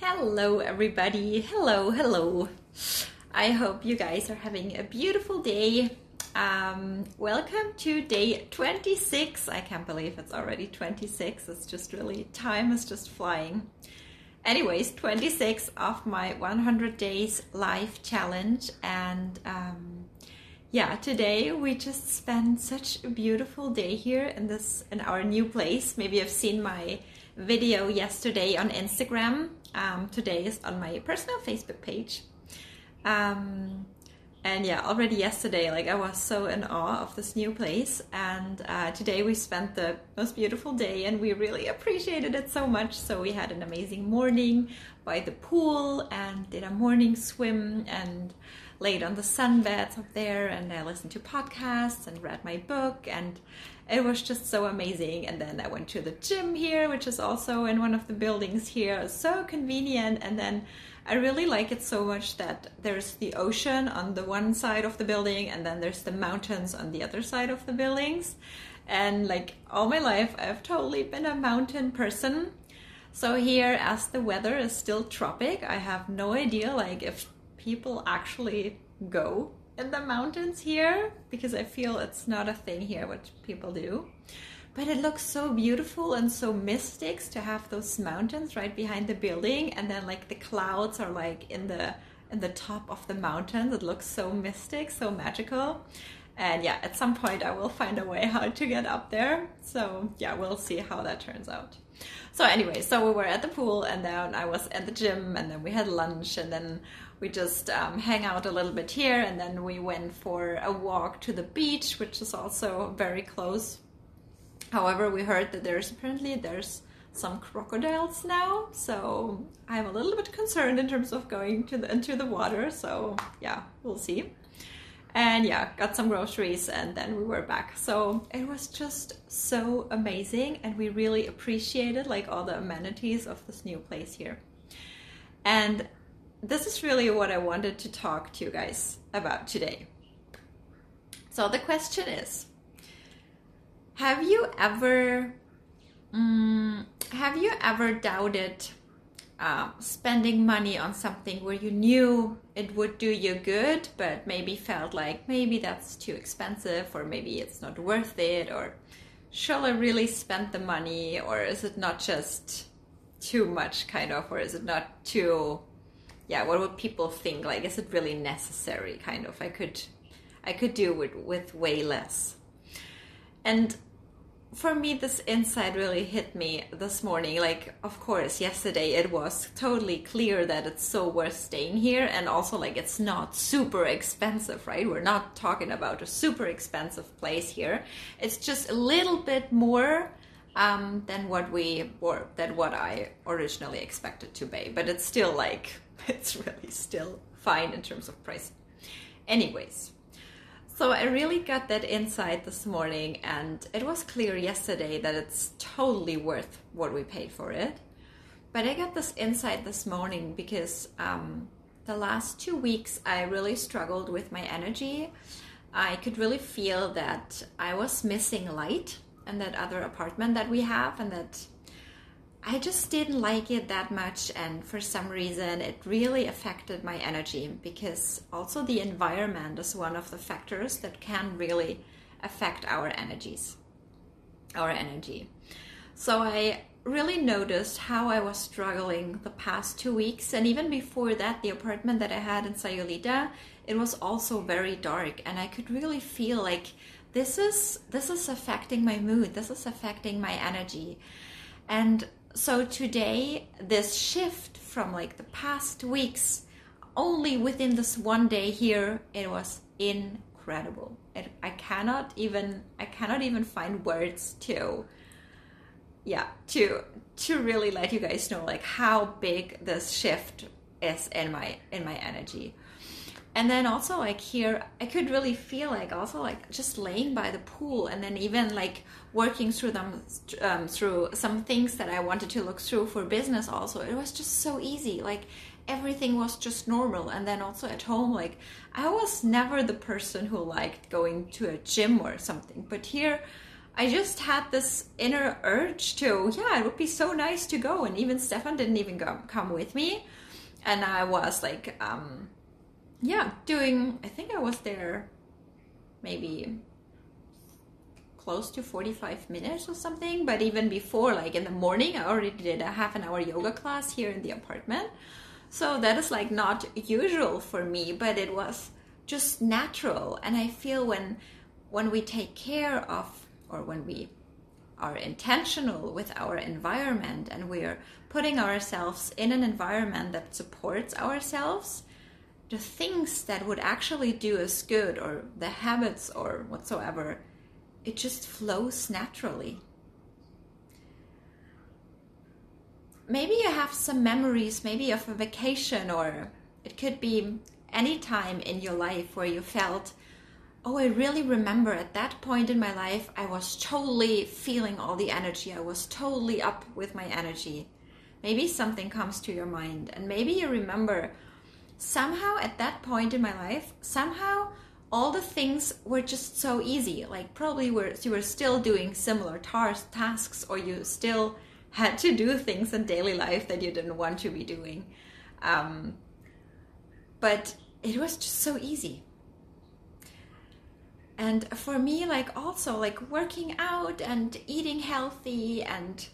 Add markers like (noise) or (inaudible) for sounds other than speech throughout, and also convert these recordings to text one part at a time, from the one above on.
Hello, everybody. Hello, hello. I hope you guys are having a beautiful day. Um, welcome to day 26. I can't believe it's already 26. It's just really, time is just flying. Anyways, 26 of my 100 days life challenge. And um, yeah, today we just spent such a beautiful day here in this, in our new place. Maybe you've seen my video yesterday on Instagram. Um, today is on my personal Facebook page. Um, and yeah, already yesterday, like I was so in awe of this new place. And uh, today we spent the most beautiful day and we really appreciated it so much. So we had an amazing morning by the pool and did a morning swim and laid on the sunbeds up there. And I listened to podcasts and read my book. And it was just so amazing. And then I went to the gym here, which is also in one of the buildings here. So convenient. And then I really like it so much that there's the ocean on the one side of the building and then there's the mountains on the other side of the buildings. And like all my life, I've totally been a mountain person. So here, as the weather is still tropic, I have no idea like if people actually go in the mountains here because I feel it's not a thing here what people do. But it looks so beautiful and so mystic to have those mountains right behind the building and then like the clouds are like in the in the top of the mountains. It looks so mystic, so magical. And yeah, at some point I will find a way how to get up there. So yeah, we'll see how that turns out. So anyway, so we were at the pool and then I was at the gym and then we had lunch and then we just um, hang out a little bit here and then we went for a walk to the beach, which is also very close However, we heard that there's apparently there's some crocodiles now, so I'm a little bit concerned in terms of going to the into the water. So yeah, we'll see. And yeah, got some groceries and then we were back. So it was just so amazing and we really appreciated like all the amenities of this new place here. And this is really what I wanted to talk to you guys about today. So the question is, have you ever um, have you ever doubted uh, spending money on something where you knew it would do you good, but maybe felt like maybe that's too expensive, or maybe it's not worth it, or shall I really spend the money, or is it not just too much, kind of, or is it not too, yeah, what would people think? Like, is it really necessary, kind of? I could, I could do with with way less. And for me, this insight really hit me this morning. Like, of course, yesterday it was totally clear that it's so worth staying here, and also like it's not super expensive, right? We're not talking about a super expensive place here. It's just a little bit more um, than what we or than what I originally expected to pay, but it's still like (laughs) it's really still fine in terms of price. Anyways, so I really got that insight this morning, and it was clear yesterday that it's totally worth what we paid for it. But I got this insight this morning because um, the last two weeks I really struggled with my energy. I could really feel that I was missing light in that other apartment that we have, and that I just didn't like it that much, and for some reason, it really affected my energy because also the environment is one of the factors that can really affect our energies, our energy. So I really noticed how I was struggling the past two weeks, and even before that, the apartment that I had in Sayulita, it was also very dark, and I could really feel like this is this is affecting my mood, this is affecting my energy, and so today this shift from like the past weeks only within this one day here it was incredible. It, i cannot even i cannot even find words to yeah to to really let you guys know like how big this shift is in my in my energy and then also like here i could really feel like also like just laying by the pool and then even like working through them um, through some things that i wanted to look through for business also it was just so easy like everything was just normal and then also at home like i was never the person who liked going to a gym or something but here I just had this inner urge to, yeah, it would be so nice to go. And even Stefan didn't even go, come with me. And I was like, um, yeah, doing, I think I was there maybe close to 45 minutes or something. But even before, like in the morning, I already did a half an hour yoga class here in the apartment. So that is like not usual for me, but it was just natural. And I feel when when we take care of or when we are intentional with our environment and we're putting ourselves in an environment that supports ourselves, the things that would actually do us good or the habits or whatsoever, it just flows naturally. Maybe you have some memories, maybe of a vacation, or it could be any time in your life where you felt oh, I really remember at that point in my life, I was totally feeling all the energy. I was totally up with my energy. Maybe something comes to your mind, and maybe you remember somehow at that point in my life, somehow all the things were just so easy. Like probably were, you were still doing similar tar- tasks, or you still had to do things in daily life that you didn't want to be doing. Um, but it was just so easy and for me like also like working out and eating healthy and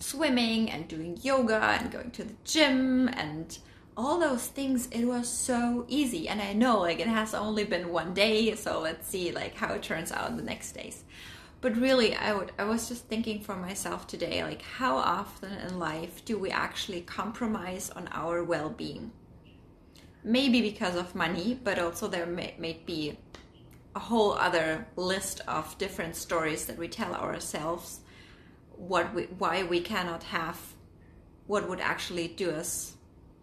swimming and doing yoga and going to the gym and all those things it was so easy. And i know like it has only been one day so let's see like how it turns out the next days. But really i would i was just thinking for myself today like how often in life do we actually compromise on our well-being? Maybe because of money but also there may, may be a whole other list of different stories that we tell ourselves what we, why we cannot have what would actually do us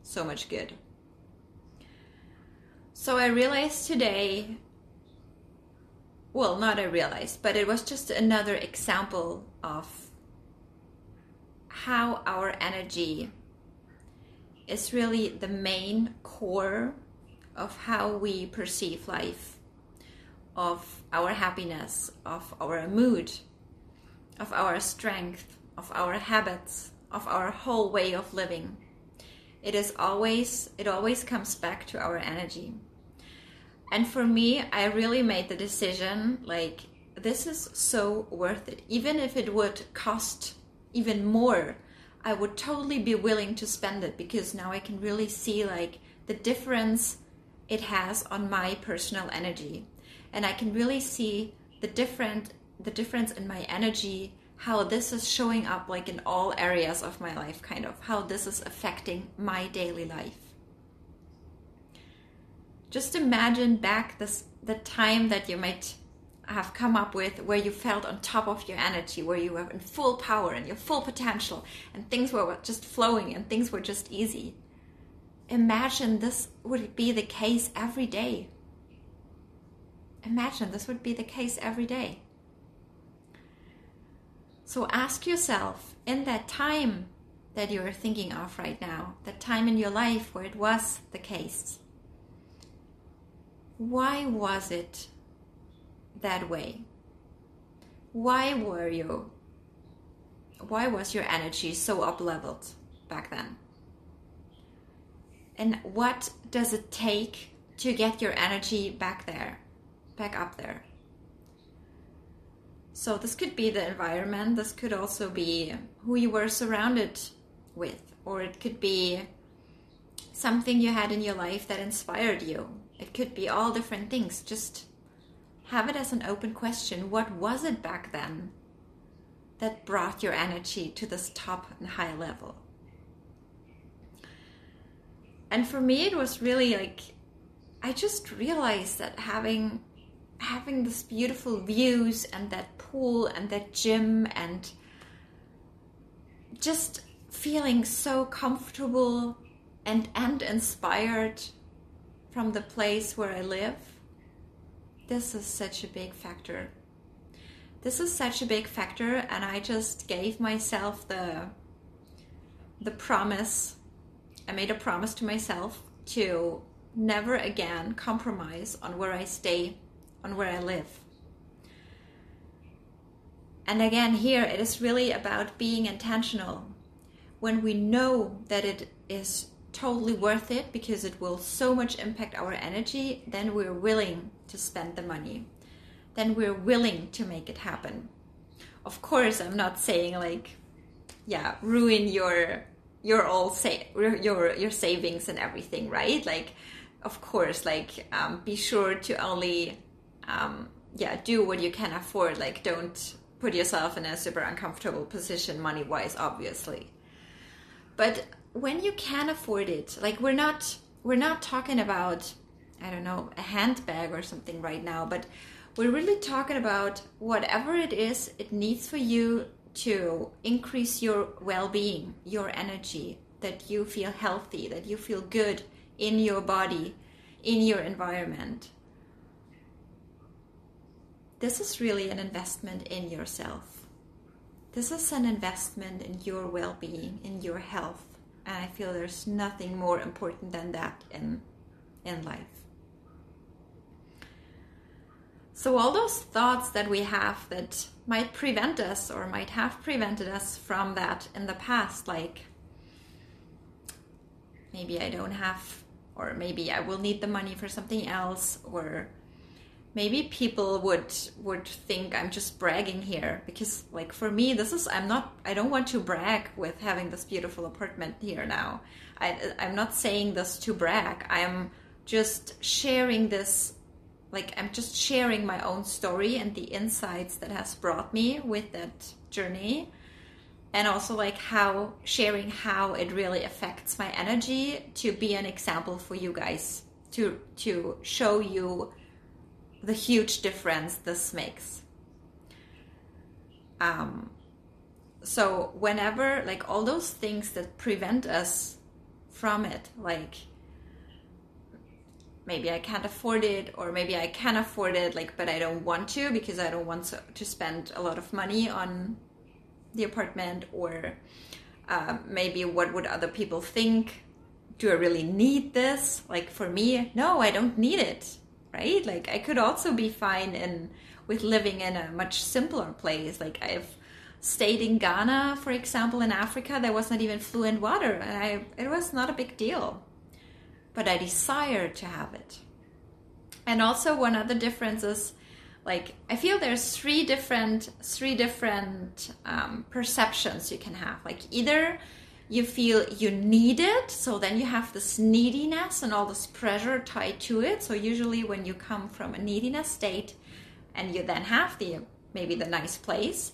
so much good. So I realized today, well, not I realized, but it was just another example of how our energy is really the main core of how we perceive life of our happiness, of our mood, of our strength, of our habits, of our whole way of living. It is always, it always comes back to our energy. And for me, I really made the decision like, this is so worth it. Even if it would cost even more, I would totally be willing to spend it because now I can really see like the difference it has on my personal energy and I can really see the different the difference in my energy how this is showing up like in all areas of my life kind of how this is affecting my daily life. Just imagine back this the time that you might have come up with where you felt on top of your energy where you were in full power and your full potential and things were just flowing and things were just easy. Imagine this would be the case every day. Imagine this would be the case every day. So ask yourself in that time that you're thinking of right now, that time in your life where it was the case, why was it that way? Why were you? Why was your energy so up leveled back then? And what does it take to get your energy back there? back up there. So this could be the environment, this could also be who you were surrounded with, or it could be something you had in your life that inspired you. It could be all different things. Just have it as an open question. What was it back then that brought your energy to this top and high level? And for me, it was really like, I just realized that having having this beautiful views and that pool and that gym and just feeling so comfortable and and inspired from the place where I live. This is such a big factor. This is such a big factor and I just gave myself the the promise. I made a promise to myself to never again compromise on where I stay on where I live. and again, here it is really about being intentional. When we know that it is totally worth it because it will so much impact our energy, then we're willing to spend the money. Then we're willing to make it happen. Of course, I'm not saying like, yeah, ruin your your all say your your savings and everything, right? Like, of course, like um, be sure to only um, yeah do what you can afford. Like, don't put yourself in a super uncomfortable position money wise, obviously. But when you can afford it, like we're not we're not talking about I don't know a handbag or something right now, but we're really talking about whatever it is it needs for you to increase your well-being, your energy, that you feel healthy, that you feel good in your body, in your environment this is really an investment in yourself. This is an investment in your well being, in your health. And I feel there's nothing more important than that in, in life. So, all those thoughts that we have that might prevent us or might have prevented us from that in the past, like maybe I don't have, or maybe I will need the money for something else, or maybe people would would think I'm just bragging here because like for me this is I'm not I don't want to brag with having this beautiful apartment here now. I I'm not saying this to brag. I'm just sharing this like I'm just sharing my own story and the insights that has brought me with that journey and also like how sharing how it really affects my energy to be an example for you guys to to show you the huge difference this makes. Um, so whenever like all those things that prevent us from it, like maybe I can't afford it, or maybe I can afford it, like but I don't want to because I don't want to spend a lot of money on the apartment, or uh, maybe what would other people think? Do I really need this? Like for me, no, I don't need it right? Like I could also be fine in with living in a much simpler place. Like I've stayed in Ghana, for example, in Africa, there was not even fluent water, and I it was not a big deal. But I desired to have it. And also one other difference is like I feel there's three different three different um, perceptions you can have. Like either you feel you need it so then you have this neediness and all this pressure tied to it. So usually when you come from a neediness state and you then have the maybe the nice place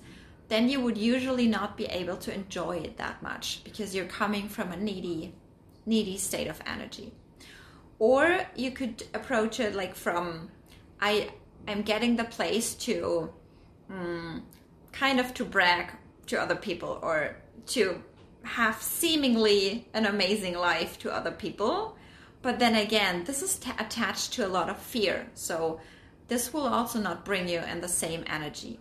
then you would usually not be able to enjoy it that much because you're coming from a needy needy state of energy. Or you could approach it like from i am getting the place to mm, kind of to brag to other people or to have seemingly an amazing life to other people. But then again, this is t- attached to a lot of fear. So this will also not bring you in the same energy.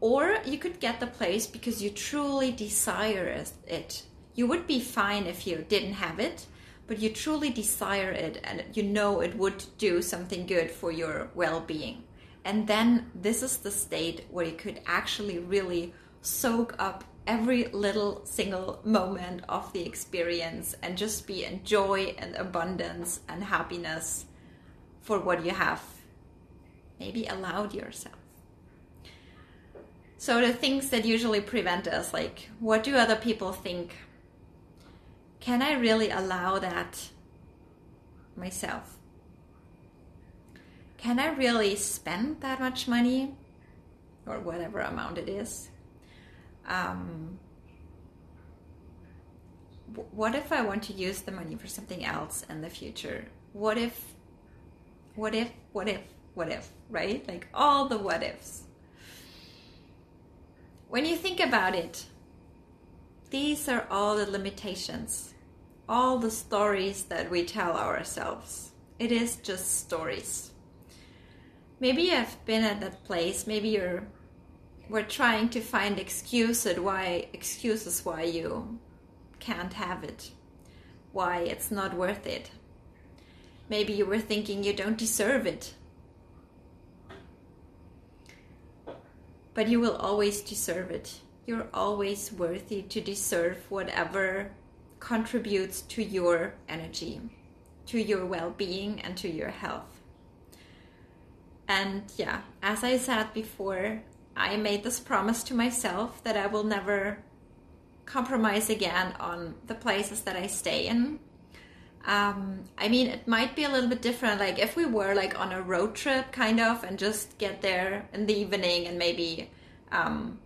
Or you could get the place because you truly desire it. You would be fine if you didn't have it, but you truly desire it and you know it would do something good for your well being. And then this is the state where you could actually really soak up every little single moment of the experience and just be in joy and abundance and happiness for what you have maybe allowed yourself. So, the things that usually prevent us, like what do other people think? Can I really allow that myself? Can I really spend that much money or whatever amount it is? Um, what if I want to use the money for something else in the future? What if, what if, what if, what if, right? Like all the what ifs. When you think about it, these are all the limitations, all the stories that we tell ourselves. It is just stories. Maybe you've been at that place, maybe you're we're trying to find excuses why excuses why you can't have it why it's not worth it maybe you were thinking you don't deserve it but you will always deserve it. You're always worthy to deserve whatever contributes to your energy, to your well being, and to your health. And yeah, as I said before, I made this promise to myself that I will never compromise again on the places that I stay in. Um, I mean, it might be a little bit different. Like if we were like on a road trip, kind of, and just get there in the evening and maybe um,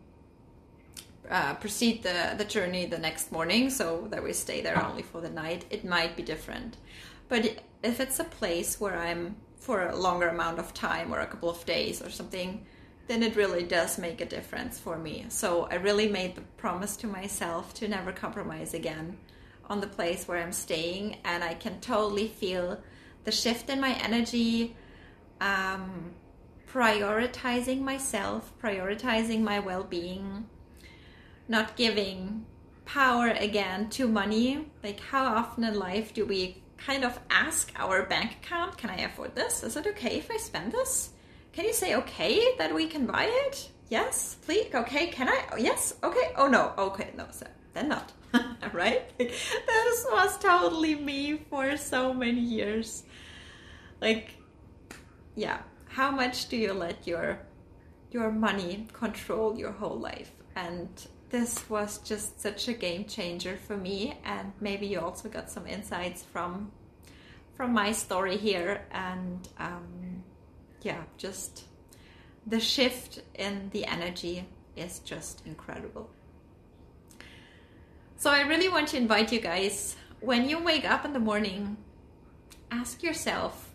uh, proceed the the journey the next morning, so that we stay there only for the night. It might be different, but if it's a place where I'm for a longer amount of time or a couple of days or something, then it really does make a difference for me. So I really made the promise to myself to never compromise again on the place where I'm staying, and I can totally feel the shift in my energy, um, prioritizing myself, prioritizing my well being, not giving power again to money. Like, how often in life do we kind of ask our bank account, Can I afford this? Is it okay if I spend this? Can you say okay that we can buy it? Yes, please. Okay, can I? Yes, okay. Oh no, okay, no, so then not. (laughs) right? Like, (laughs) this was totally me for so many years. Like, yeah, how much do you let your your money control your whole life? And this was just such a game changer for me. And maybe you also got some insights from from my story here. And um, yeah, just the shift in the energy is just incredible. So I really want to invite you guys when you wake up in the morning, ask yourself,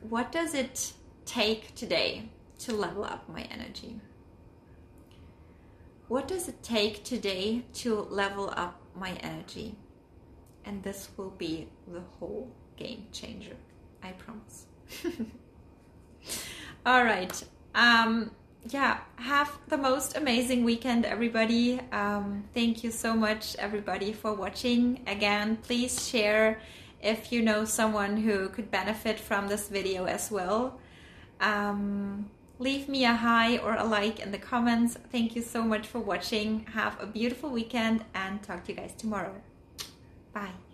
what does it take today to level up my energy? What does it take today to level up my energy? And this will be the whole game changer. I promise. (laughs) All right. Um, yeah, have the most amazing weekend, everybody. Um, thank you so much, everybody, for watching. Again, please share if you know someone who could benefit from this video as well. Um, leave me a hi or a like in the comments. Thank you so much for watching. Have a beautiful weekend and talk to you guys tomorrow. Bye.